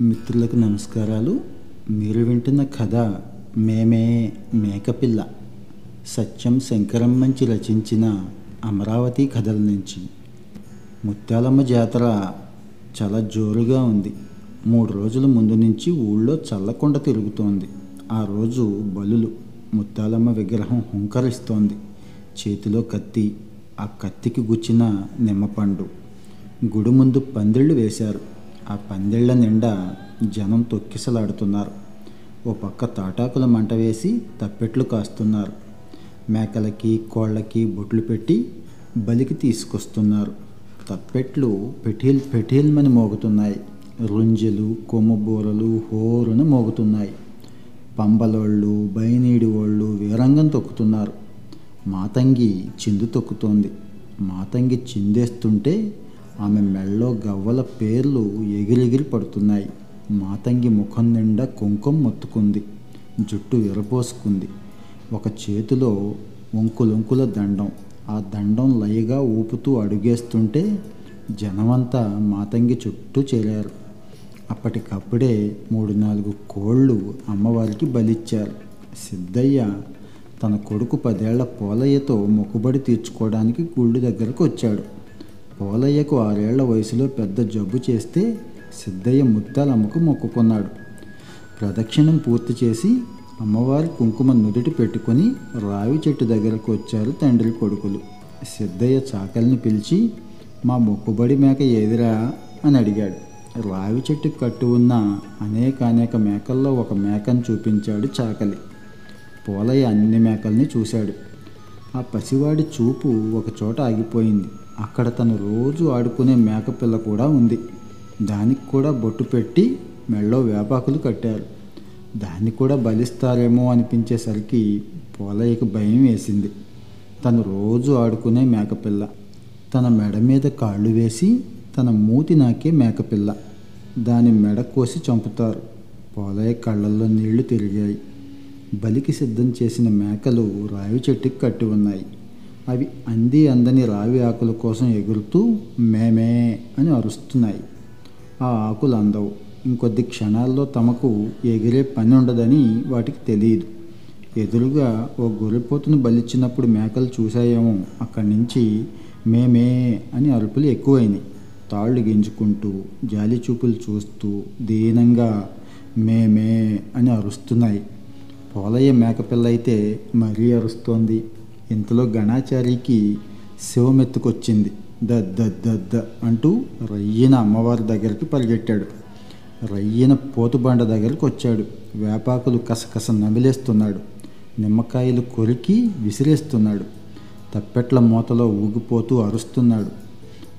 మిత్రులకు నమస్కారాలు. మీరు వింటున్న కథ మేమే మేకపిల్ల. సత్యం శంకరం మంచి రచించిన అమరావతి కథల నుంచి. ముత్యాలమ్మ జాతర చాలా జోరుగా ఉంది. మూడు రోజుల ముందు నుంచి ఊళ్ళో చల్లకుండ తిరుగుతోంది. ఆ రోజు బలులు ముత్యాలమ్మ విగ్రహం హుంకరిస్తోంది. చేతిలో కత్తి ఆ కత్తికి గుచ్చిన నిమ్మపండు గుడి ముందు పందిళ్ళు వేశారు. ఆ పందిళ్ళ నిండా జనం తొక్కిసలాడుతున్నారు. ఓ పక్క తాటాకుల మంట వేసి తప్పెట్లు కాస్తున్నారు. మేకలకి కోళ్ళకి బొట్లు పెట్టి బలికి తీసుకొస్తున్నారు. తప్పెట్లు పెటీల్ పెటీల్మని మోగుతున్నాయి. రుంజలు కొమ్మబూరలు హోరున మోగుతున్నాయి. పంబలోళ్ళు బయనీడి వాళ్ళు వీరంగం తొక్కుతున్నారు. మాతంగి చిందు తొక్కుతోంది. మాతంగి చిందేస్తుంటే ఆమె మెళ్ళో గవ్వల పేర్లు ఎగిరెగిరి పడుతున్నాయి. మాతంగి ముఖం నిండా కుంకుమ మొత్తుకుంది. జుట్టు విరపోసుకుంది. ఒక చేతిలో ఒంకులొంకుల దండం. ఆ దండం లయగా ఊపుతూ అడుగేస్తుంటే జనమంతా మాతంగి చుట్టూ చేరారు. అప్పటికప్పుడే మూడు నాలుగు కోళ్ళు అమ్మవారికి బలిచ్చారు. సిద్ధయ్య తన కొడుకు పదేళ్ళ పోలయ్యతో మొక్కుబడి తీర్చుకోవడానికి గుళ్ళు దగ్గరకు వచ్చాడు. పోలయ్యకు ఆరేళ్ళ వయసులో పెద్ద జబ్బు చేస్తే సిద్ధయ్య ముత్తాలమ్మకు మొక్కుకున్నాడు. ప్రదక్షిణం పూర్తి చేసి అమ్మవారి కుంకుమ నుదుటి పెట్టుకొని రావి చెట్టు దగ్గరకు వచ్చారు తండ్రి కొడుకులు. సిద్ధయ్య చాకల్ని పిలిచి మా మొక్కుబడి మేక ఏదిరా? అని అడిగాడు. రావి చెట్టు కట్టు ఉన్న అనేక అనేక మేకల్లో ఒక మేకను చూపించాడు చాకలి. పోలయ్య అన్ని మేకల్ని చూశాడు. ఆ పసివాడి చూపు ఒకచోట ఆగిపోయింది. అక్కడ తను రోజు ఆడుకునే మేకపిల్ల కూడా ఉంది. దానికి కూడా బొట్టు పెట్టి మెళ్ళో వేపాకులు కట్టారు. దాన్ని కూడా బలిస్తారేమో అనిపించేసరికి పోలయ్యకు భయం వేసింది. తను రోజు ఆడుకునే మేకపిల్ల. తన మెడ మీద కాళ్ళు వేసి తన మూతి నాకే మేకపిల్ల. దాని మెడ కోసి చంపుతారు. పోలయ్య కళ్ళల్లో నీళ్ళు తిరిగాయి. బలికి సిద్ధం చేసిన మేకలు రావి చెట్టుకి కట్టి ఉన్నాయి. అవి అంది అందని రావి ఆకుల కోసం ఎగురుతూ మేమే అని అరుస్తున్నాయి. ఆ ఆకులు అందవు. ఇంకొద్ది క్షణాల్లో తమకు ఎగిరే పని ఉండదని వాటికి తెలియదు. ఎదురుగా ఓ గొర్రెపోతును బలిచ్చినప్పుడు మేకలు చూసాయేమో అక్కడి నుంచి మేమే అని అరుపులు ఎక్కువైనాయి. తాళ్ళు గింజుకుంటూ జాలి చూపులు చూస్తూ దీనంగా మేమే అని అరుస్తున్నాయి. పోలయ్య మేకపిల్ల అయితే మరీ అరుస్తోంది. ఇంతలో గణాచారికి శివమెత్తుకొచ్చింది. దద్ద అంటూ రయ్యన అమ్మవారి దగ్గరికి పరిగెట్టాడు. రయ్యన పోతుబండ దగ్గరికి వచ్చాడు వేపాకులు కసకస నమిలేస్తున్నాడు. నిమ్మకాయలు కొరికి విసిరేస్తున్నాడు. తప్పెట్ల మూతలో ఊగిపోతూ అరుస్తున్నాడు.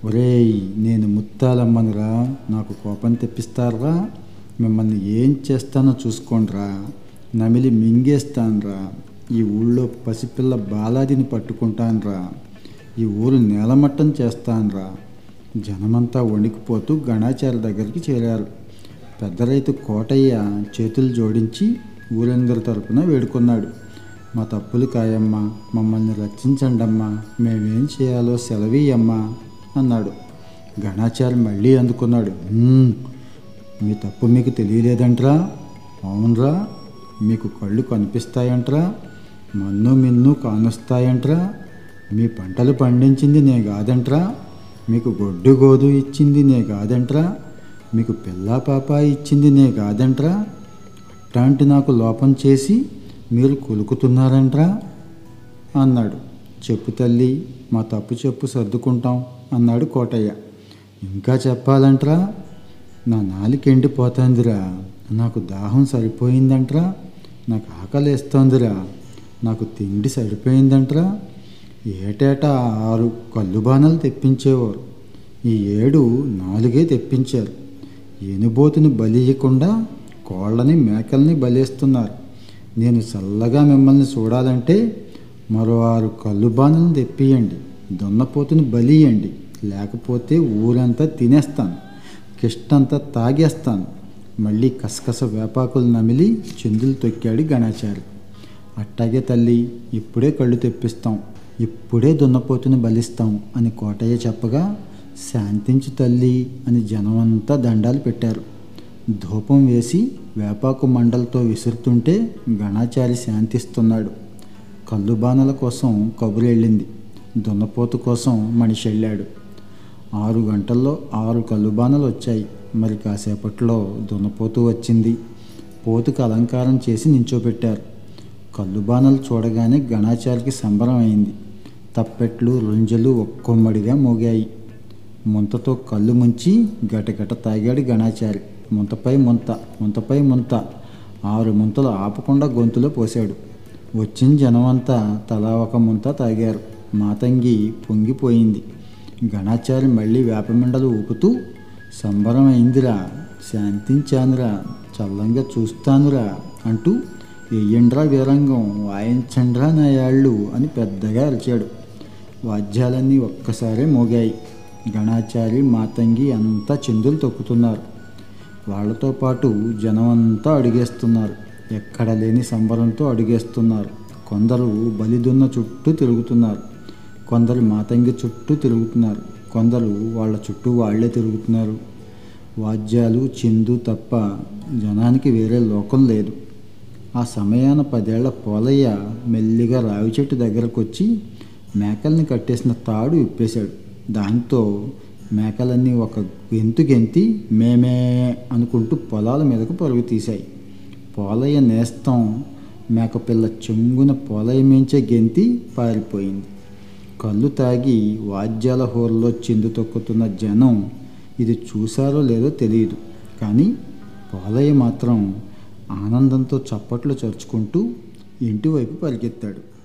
ఒరేయ్ నేను ముత్తాలమ్మనురా. నాకు కోపం తెప్పిస్తారా? మిమ్మల్ని ఏం చేస్తానో చూసుకోండిరా. నమిలి మింగేస్తాన్రా. ఈ ఊళ్ళో పసిపిల్ల బాలాజీని పట్టుకుంటాన్రా. ఈ ఊరు నేలమట్టం చేస్తాన్రా. జనమంతా వణికిపోతూ గణాచారి దగ్గరికి చేరారు. పెద్ద రైతు కోటయ్య చేతులు జోడించి ఊరందరి తరపున వేడుకున్నాడు. మా తప్పులు కాయమ్మా మమ్మల్ని రక్షించండమ్మా మేమేం చేయాలో సెలవీయమ్మా అన్నాడు. గణాచారి మళ్ళీ అందుకున్నాడు. మీ తప్పు మీకు తెలియలేదంట్రా? అవునరా? మీకు కళ్ళు కనిపిస్తాయంట్రా? మన్ను మిన్ను కానుస్తాయంట్రా? మీ పంటలు పండించింది నే కాదంట్రా? మీకు గొడ్డు గోదు ఇచ్చింది నే కాదంట్రా? మీకు పిల్ల పాప ఇచ్చింది నే కాదంట్రా? అట్లాంటి నాకు లోపం చేసి మీరు కొలుకుతున్నారంట్రా? అన్నాడు. చెప్పు తల్లి మా తప్పు చెప్పు సర్దుకుంటాం అన్నాడు కోటయ్య. ఇంకా చెప్పాలంట్రా? నా నాలిక ఎండిపోతుందిరా. నాకు దాహం సరిపోయిందంట్రా. నాకు ఆకలేస్తోందిరా. నాకు తిండి సరిపోయిందంటరా? ఏటేటా ఆరు కళ్ళు బాణాలు తెప్పించేవారు. ఈ ఏడు నాలుగే తెప్పించారు. ఎనుబోతుని బలియకుండా కోళ్ళని మేకల్ని బలిస్తున్నారు. నేను చల్లగా మిమ్మల్ని చూడాలంటే మరో ఆరు కళ్ళు బాణలను తెప్పియండి. దున్నపోతుని బలియండి లేకపోతే ఊరంతా తినేస్తాను. కిష్టంతా తాగేస్తాను. మళ్ళీ కసకస వేపాకులు నమిలి చెందులు తొక్కాడు గణాచారి. అట్టాగే తల్లి ఇప్పుడే కళ్ళు తెప్పిస్తాం. ఇప్పుడే దున్నపోతుని బలిస్తాం అని కోటయ్య చెప్పగా శాంతించు తల్లి అని జనమంతా దండాలు పెట్టారు. ధూపం వేసి వేపాకు మండలతో విసురుతుంటే గణాచారి శాంతిస్తున్నాడు. కళ్ళు బాణల కోసం కబురెళ్ళింది. దున్నపోతు కోసం మనిషి వెళ్ళాడు ఆరు గంటల్లో ఆరు కళ్ళు బాణలు వచ్చాయి. మరి కాసేపట్లో దున్నపోతు వచ్చింది. పోతుకు అలంకారం చేసి నించోపెట్టారు. కళ్ళు బాణలు చూడగానే గణాచారికి సంబరం అయింది. తప్పెట్లు రుంజలు ఒక్కొమ్మడిగా మోగాయి. ముంతతో కళ్ళు ముంచి గటగట తాగాడు గణాచారి. ముంతపై ముంత ముంతపై ముంత. ఆరు ముంతలు ఆపకుండా గొంతులో పోశాడు. వచ్చిన జనమంతా తలా ఒక ముంత తాగారు. మాతంగి పొంగిపోయింది. గణాచారి మళ్ళీ వేపమిండలు ఊపుతూ సంబరమైందిరా శాంతించానురా చల్లంగా చూస్తానురా అంటూ ఎయ్యండ్రా వీరంగం వాయించండ్రా నా యాళ్ళు అని పెద్దగా అరిచాడు. వాద్యాలన్నీ ఒక్కసారే మోగాయి. గణాచారి మాతంగి అంతా చిందులు తొక్కుతున్నారు. వాళ్ళతో పాటు జనమంతా అడిగేస్తున్నారు. ఎక్కడ లేని సంబరంతో అడిగేస్తున్నారు. కొందరు బలిదున్న చుట్టూ తిరుగుతున్నారు. కొందరు మాతంగి చుట్టూ తిరుగుతున్నారు. కొందరు వాళ్ళ చుట్టూ వాళ్ళే తిరుగుతున్నారు. వాద్యాలు చిందు తప్ప జనానికి వేరే లోకం లేదు. ఆ సమయాన పదేళ్ళ పోలయ్య మెల్లిగా రావి చెట్టు దగ్గరకు వచ్చి మేకల్ని కట్టేసిన తాడు విప్పేశాడు. దాంతో మేకలన్నీ ఒక గెంతు గెంతి మేమే అనుకుంటూ పొలాల మీదకు పరుగు తీశాయి. పోలయ్య నేస్తం మేకపిల్ల చెంగున పోలయ్య మించే గెంతి పారిపోయింది. కళ్ళు తాగి వాద్యాల హోర్లో చిందు తొక్కుతున్న జనం ఇది చూశారో లేదో తెలియదు. కానీ పోలయ్య మాత్రం ఆనందంతో చప్పట్లు చరుచుకుంటూ ఇంటివైపు పరిగెత్తాడు.